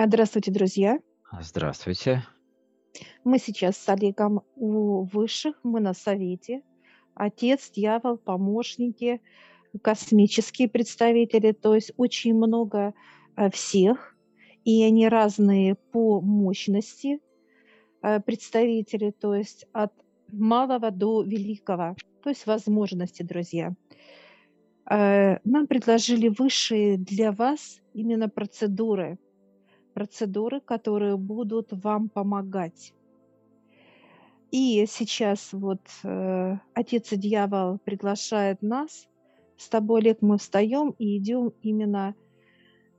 А, Здравствуйте, друзья! Здравствуйте! Мы сейчас с Олегом у высших, мы на совете. Отец, дьявол, помощники, космические представители, то есть очень много, э, всех, и они разные по мощности, э, представители, то есть от малого до великого, то есть возможности, друзья. Э, нам предложили высшие для вас именно процедуры, процедуры, которые будут вам помогать. И сейчас вот, э, отец и дьявол приглашает нас. С тобой, Олег, мы встаем и идем именно,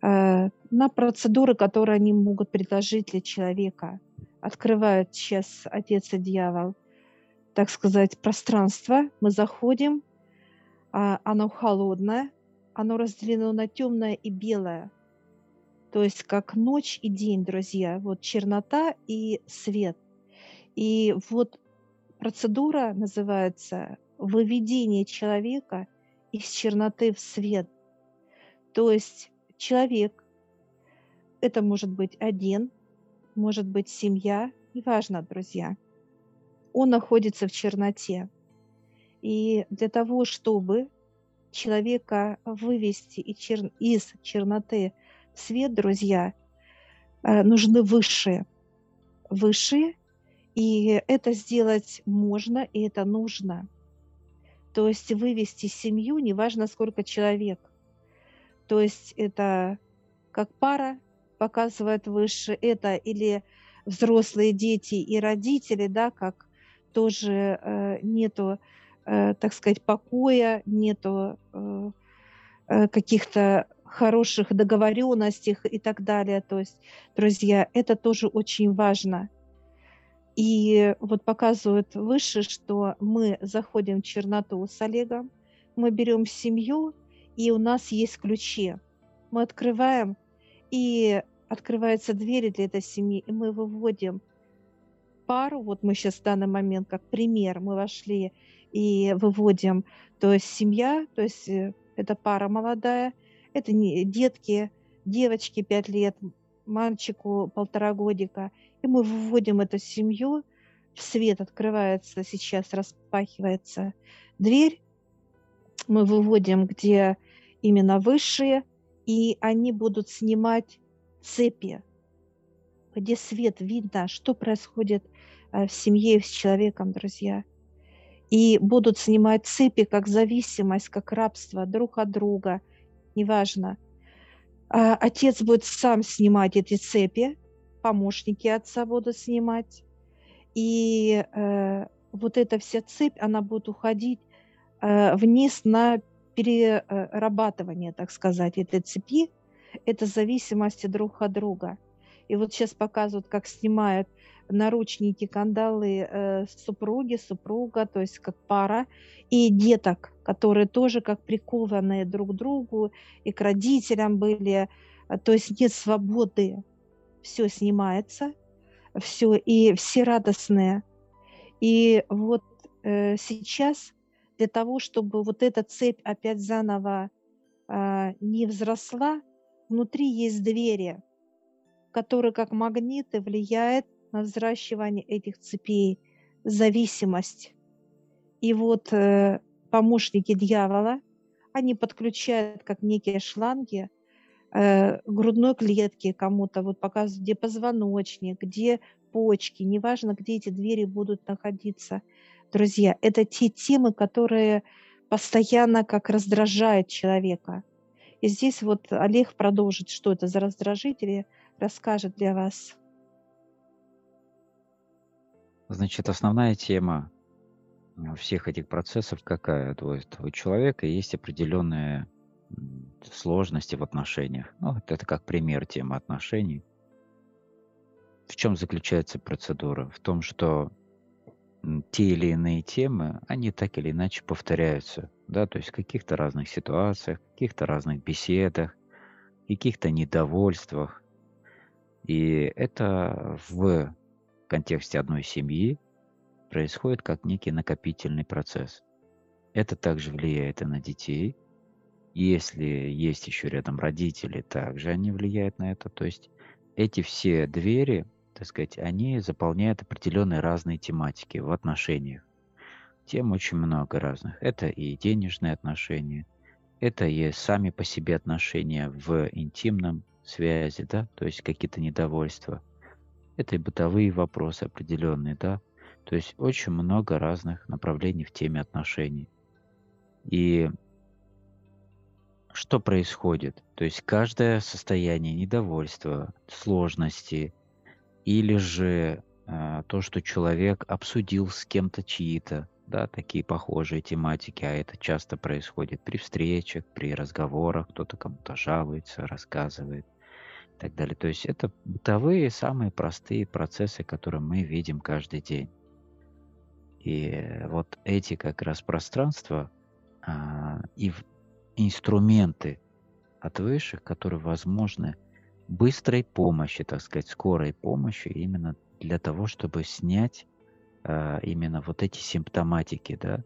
э, на процедуры, которые они могут предложить для человека. Открывают сейчас отец и дьявол, так сказать, пространство. Мы заходим, а, оно холодное, оно разделено на темное и белое. То есть как ночь и день, друзья. Вот чернота и свет. И вот процедура называется выведение человека из черноты в свет. То есть человек, это может быть один, может быть семья, неважно, друзья, он находится в черноте. И для того, чтобы человека вывести из чер- из черноты свет, друзья, э, нужны высшие. Высшие, и это сделать можно, и это нужно. То есть вывести семью, неважно сколько человек. То есть это как пара показывает выше, это или взрослые дети и родители, да, как тоже э, нету, э, так сказать, покоя, нету э, э, каких-то хороших договоренностей и так далее. То есть, друзья, это тоже очень важно. И вот показывают выше, что мы заходим в черноту с Олегом, мы берем семью, и у нас есть ключи. Мы открываем, и открываются двери для этой семьи, и мы выводим пару. Вот мы сейчас в данный момент, как пример, мы вошли и выводим, то есть семья, то есть э, это пара молодая, это не детки, девочки 5 лет, мальчику полтора годика. И мы выводим эту семью, в свет открывается сейчас, распахивается дверь. Мы выводим, где именно высшие, и они будут снимать цепи, где свет видно, что происходит э, в семье с человеком, друзья. И будут снимать цепи как зависимость, как рабство друг от друга, неважно. А, отец будет сам снимать эти цепи, помощники отца будут снимать. И э, вот эта вся цепь, она будет уходить э, вниз на перерабатывание, так сказать, этой цепи. Это зависимости друг от друга. И вот сейчас показывают, как снимают наручники, кандалы э, супруги, супруга, то есть как пара, и деток, которые тоже как прикованные друг к другу и к родителям были, э, то есть нет свободы, все снимается, все, и все радостные. И вот э, сейчас для того, чтобы вот эта цепь опять заново э, не взросла, внутри есть двери, которые как магниты влияют на взращивание этих цепей, зависимость. И вот э, помощники дьявола, они подключают как некие шланги э, грудной клетки кому-то, вот показывают, где позвоночник, где почки, неважно, где эти двери будут находиться. Друзья, это те темы, которые постоянно как раздражают человека. И здесь вот Олег продолжит, что это за раздражители, расскажет для вас. Значит, основная тема э, всех этих процессов какая? То есть у человека есть определенные сложности в отношениях. Ну, вот это как пример темы отношений. В чем заключается процедура? В том, что те или иные темы, они так или иначе повторяются, да, то есть в каких-то разных ситуациях, каких-то разных беседах, каких-то недовольствах. И это в контексте одной семьи происходит как некий накопительный процесс. Это также влияет и на детей. Если есть еще рядом родители, также они влияют на это. То есть эти все двери, так сказать, они заполняют определенные разные тематики в отношениях. Тем очень много разных. Это и денежные отношения, это и сами по себе отношения в интимном связи, да, то есть какие-то недовольства. Это и бытовые вопросы определенные, да. То есть очень много разных направлений в теме отношений. И что происходит? То есть каждое состояние недовольства, сложности или же э, то, что человек обсудил с кем-то чьи-то, да, такие похожие тематики, а это часто происходит при встречах, при разговорах, кто-то кому-то жалуется, рассказывает так далее. То есть это бытовые, самые простые процессы, которые мы видим каждый день. И вот эти как раз пространства а, и инструменты от высших, которые возможны быстрой помощи, так сказать, скорой помощи именно для того, чтобы снять а, именно вот эти симптоматики, да.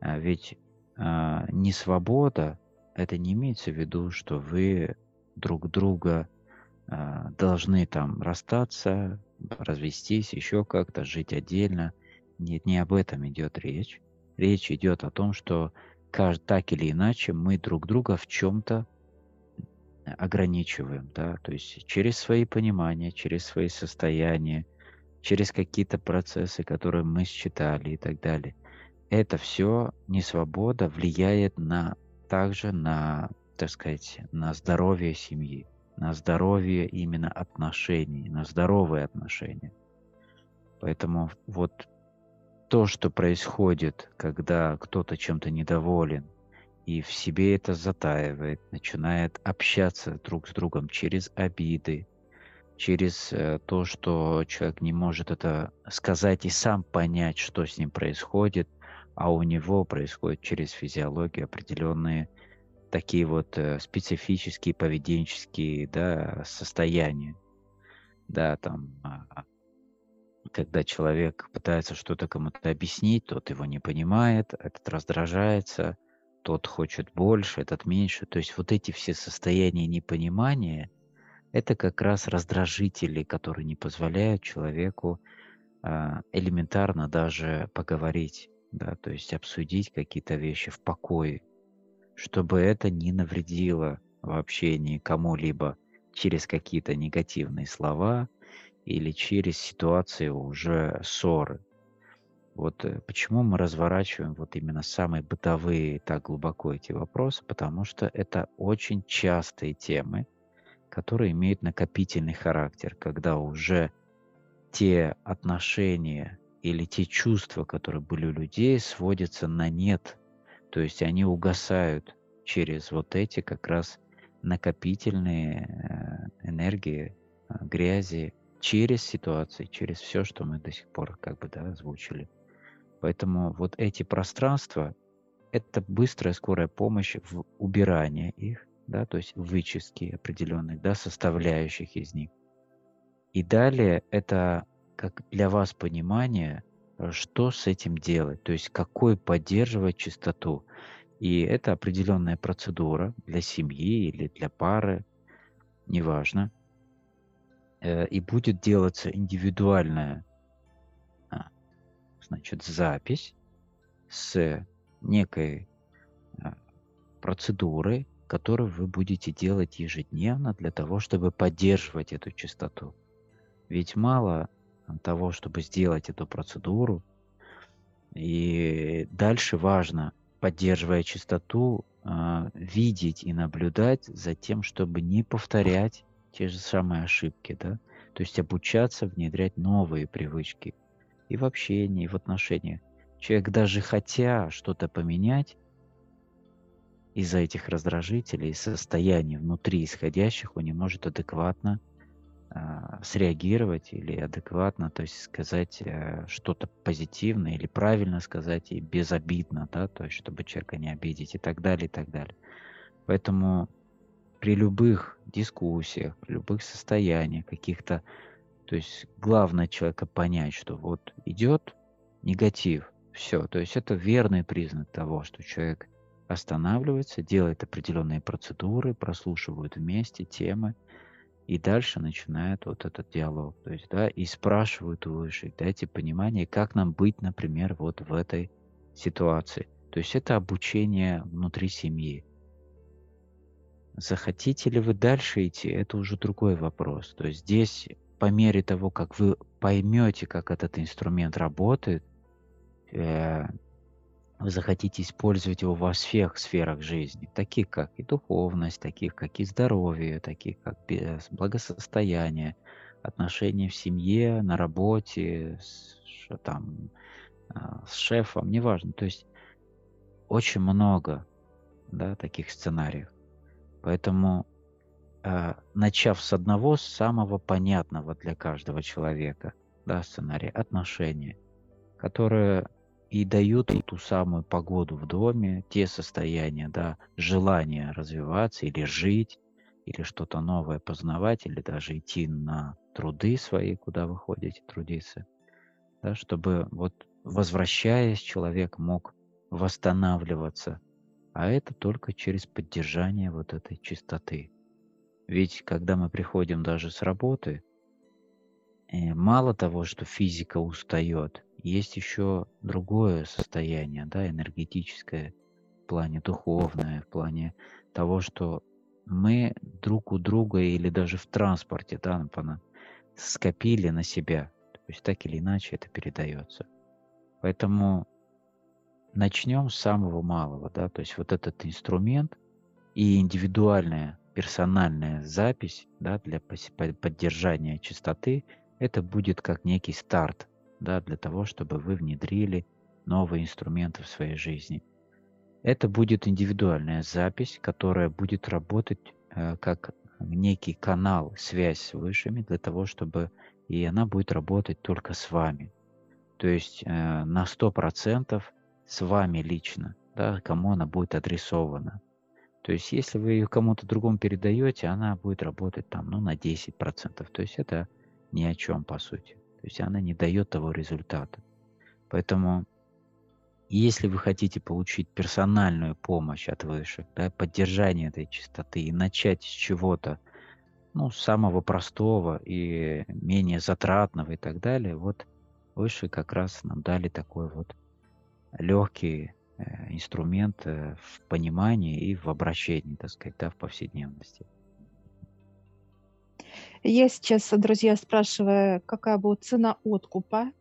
А ведь а, не свобода, это не имеется в виду, что вы друг друга должны там расстаться, развестись, еще как-то, жить отдельно. Нет, не об этом идет речь. Речь идет о том, что так или иначе мы друг друга в чем-то ограничиваем, да, то есть через свои понимания, через свои состояния, через какие-то процессы, которые мы считали и так далее. Это все несвобода влияет на также на, так сказать, на здоровье семьи, на здоровье именно отношений, на здоровые отношения. Поэтому вот то, что происходит, когда кто-то чем-то недоволен, и в себе это затаивает, начинает общаться друг с другом через обиды, через э, то, что человек не может это сказать и сам понять, что с ним происходит, а у него происходит через физиологию определенные такие вот э, специфические поведенческие да, состояния. Да, там, а, когда человек пытается что-то кому-то объяснить, тот его не понимает, этот раздражается, тот хочет больше, этот меньше. То есть вот эти все состояния непонимания – это как раз раздражители, которые не позволяют человеку а, элементарно даже поговорить, да, то есть обсудить какие-то вещи в покое, чтобы это не навредило в общении кому-либо через какие-то негативные слова или через ситуации уже ссоры. Вот э, почему мы разворачиваем вот именно самые бытовые так глубоко эти вопросы, потому что это очень частые темы, которые имеют накопительный характер, когда уже те отношения или те чувства, которые были у людей, сводятся на нет. То есть они угасают через вот эти как раз накопительные э, энергии, э, грязи, через ситуации, через все, что мы до сих пор как бы да, озвучили. Поэтому вот эти пространства – это быстрая, скорая помощь в убирании их, да, то есть вычистки определенных, да, составляющих из них. И далее это как для вас понимание, что с этим делать, то есть какой поддерживать чистоту. И это определенная процедура для семьи или для пары, неважно. Э, и будет делаться индивидуальная а, значит, запись с некой а, процедурой, которую вы будете делать ежедневно для того, чтобы поддерживать эту частоту. Ведь мало того, чтобы сделать эту процедуру, и дальше важно, поддерживая частоту, а, видеть и наблюдать за тем, чтобы не повторять те же самые ошибки, да, то есть обучаться внедрять новые привычки и в общении, и в отношениях. Человек даже хотя что-то поменять, из-за этих раздражителей, состояний внутри исходящих, он не может адекватно среагировать или адекватно, то есть сказать э, что-то позитивное или правильно сказать и безобидно, да, то есть чтобы человека не обидеть и так далее, и так далее. Поэтому при любых дискуссиях, при любых состояниях каких-то, то есть главное человека понять, что вот идет негатив, все, то есть это верный признак того, что человек останавливается, делает определенные процедуры, прослушивают вместе темы И дальше начинает вот этот диалог. То есть, да, и спрашивают у высших, дайте понимание, как нам быть, например, вот в этой ситуации. То есть это обучение внутри семьи. Захотите ли вы дальше идти, это уже другой вопрос. То есть здесь по мере того, как вы поймете, как этот инструмент работает, э, вы захотите использовать его во всех сферах жизни, таких как и духовность, таких как и здоровье, таких как благосостояние, отношения в семье, на работе, с, там, а, с шефом, неважно. То есть очень много да, таких сценариев. Поэтому, э, начав с одного, самого понятного для каждого человека, да, сценария отношения, которое и дают ту самую погоду в доме, те состояния, да, желание развиваться или жить, или что-то новое познавать, или даже идти на труды свои, куда вы ходите трудиться, да, чтобы вот возвращаясь, человек мог восстанавливаться, а это только через поддержание вот этой чистоты. Ведь когда мы приходим даже с работы, э, мало того, что физика устает, есть еще другое состояние, да, энергетическое, в плане духовное, в плане того, что мы друг у друга или даже в транспорте, да, скопили на себя. То есть так или иначе это передается. Поэтому начнем с самого малого, да, то есть вот этот инструмент и индивидуальная персональная запись, да, для поддержания чистоты, это будет как некий старт да, для того, чтобы вы внедрили новые инструменты в своей жизни. Это будет индивидуальная запись, которая будет работать э, как некий канал, связь с высшими, для того, чтобы и она будет работать только с вами. То есть э, на 100% с вами лично, да, кому она будет адресована. То есть если вы ее кому-то другому передаете, она будет работать там, ну, на 10%. То есть это ни о чем, по сути. То есть она не дает того результата. Поэтому если вы хотите получить персональную помощь от высших, да, поддержание этой чистоты и начать с чего-то, ну, самого простого и менее затратного и так далее, вот высшие как раз нам дали такой вот легкий э, инструмент э, в понимании и в обращении, так сказать, да, в повседневности. Я сейчас, друзья, спрашиваю, какая будет цена откупа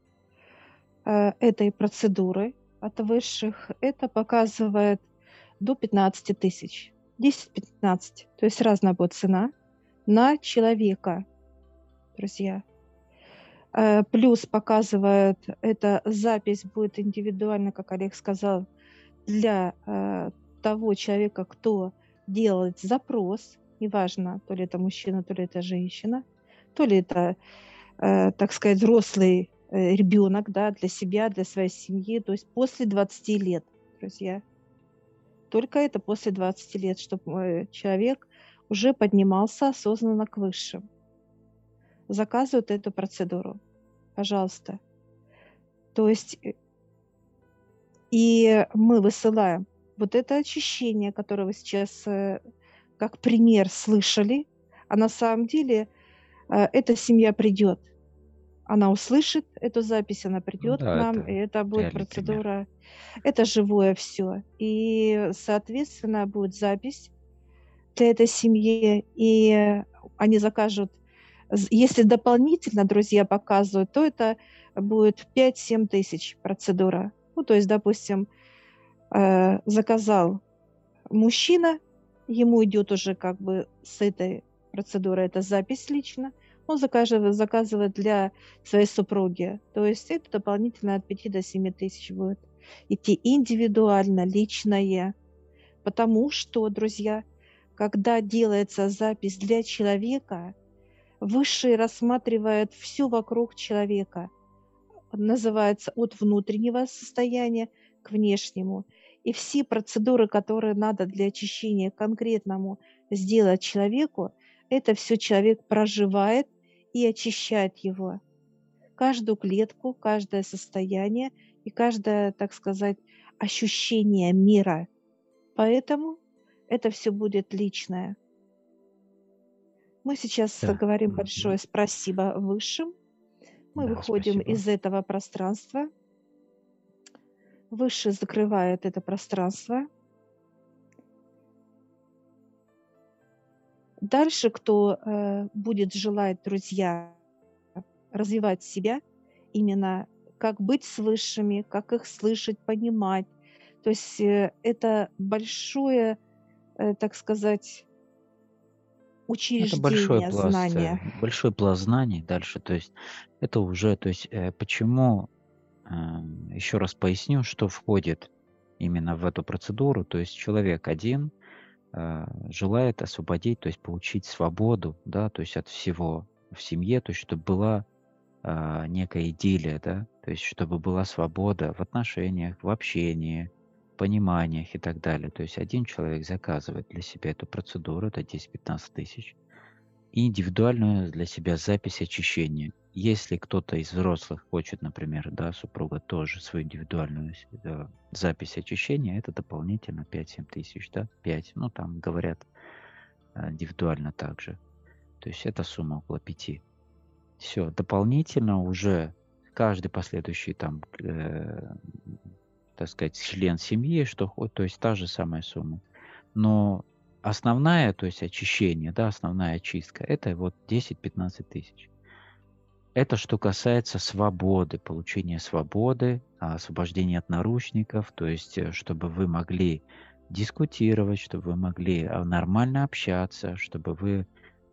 э, этой процедуры от высших. Это показывает до 15 тысяч. 10-15. То есть разная будет цена на человека, друзья. Э, плюс показывает, эта запись будет индивидуально, как Олег сказал, для э, того человека, кто делает запрос – неважно, то ли это мужчина, то ли это женщина, то ли это, э, так сказать, взрослый э, ребенок, да, для себя, для своей семьи, то есть после 20 лет, друзья. Только это после 20 лет, чтобы э, человек уже поднимался осознанно к высшим. Заказывают эту процедуру, пожалуйста. То есть э, и мы высылаем вот это очищение, которое вы сейчас э, как пример слышали, а на самом деле э, эта семья придет. Она услышит эту запись, она придет да, к нам, это и это будет процедура. Пример. Это живое все. И, соответственно, будет запись для этой семьи, и они закажут. Если дополнительно друзья показывают, то это будет 5-7 тысяч процедура. Ну, то есть, допустим, э, заказал мужчина ему идет уже как бы с этой процедуры эта запись лично, он заказывает, заказывает для своей супруги. То есть это дополнительно от 5 до 7 тысяч будет идти индивидуально, личное. Потому что, друзья, когда делается запись для человека, Высший рассматривает все вокруг человека. Называется от внутреннего состояния к внешнему. И все процедуры, которые надо для очищения конкретному сделать человеку, это все человек проживает и очищает его. Каждую клетку, каждое состояние и каждое, так сказать, ощущение мира. Поэтому это все будет личное. Мы сейчас Да. говорим большое спасибо высшим. Мы Да, выходим спасибо. из этого пространства. Высший закрывает это пространство. Дальше, кто э, будет желать, друзья, развивать себя, именно как быть с высшими, как их слышать, понимать. То есть э, это большое, э, так сказать, Это большой учреждение пласт, э, знания. большой пласт знаний дальше. То есть это уже, то есть э, почему, еще раз поясню, что входит именно в эту процедуру. То есть человек один э, желает освободить, то есть получить свободу, да, то есть от всего в семье, то есть чтобы была а, некая идиллия, да, то есть чтобы была свобода в отношениях, в общении, пониманиях и так далее. То есть один человек заказывает для себя эту процедуру, это 10-15 тысяч, и индивидуальную для себя запись очищения. Если кто-то из взрослых хочет, например, да, супруга тоже свою индивидуальную да, запись очищения, это дополнительно 5-7 тысяч, да, 5, ну там говорят а, индивидуально также. То есть эта сумма около 5. Все, дополнительно уже каждый последующий там, э, так сказать, член семьи, что то есть та же самая сумма. Но основная, то есть очищение, да, основная очистка, это вот 10-15 тысяч. Это что касается свободы, получения свободы, освобождения от наручников, то есть э, чтобы вы могли дискутировать, чтобы вы могли а, нормально общаться, чтобы вы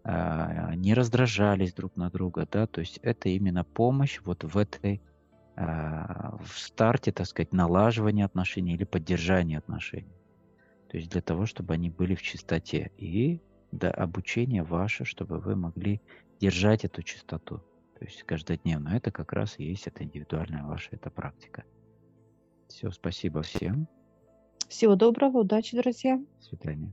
а, не раздражались друг на друга, да, то есть это именно помощь вот в этой, а, в старте, так сказать, налаживания отношений или поддержания отношений. То есть для того, чтобы они были в чистоте. И да, обучение ваше, чтобы вы могли держать эту чистоту. То есть каждодневно. Это как раз и есть эта индивидуальная ваша эта практика. Все, спасибо всем. Всего доброго, удачи, друзья. До свидания.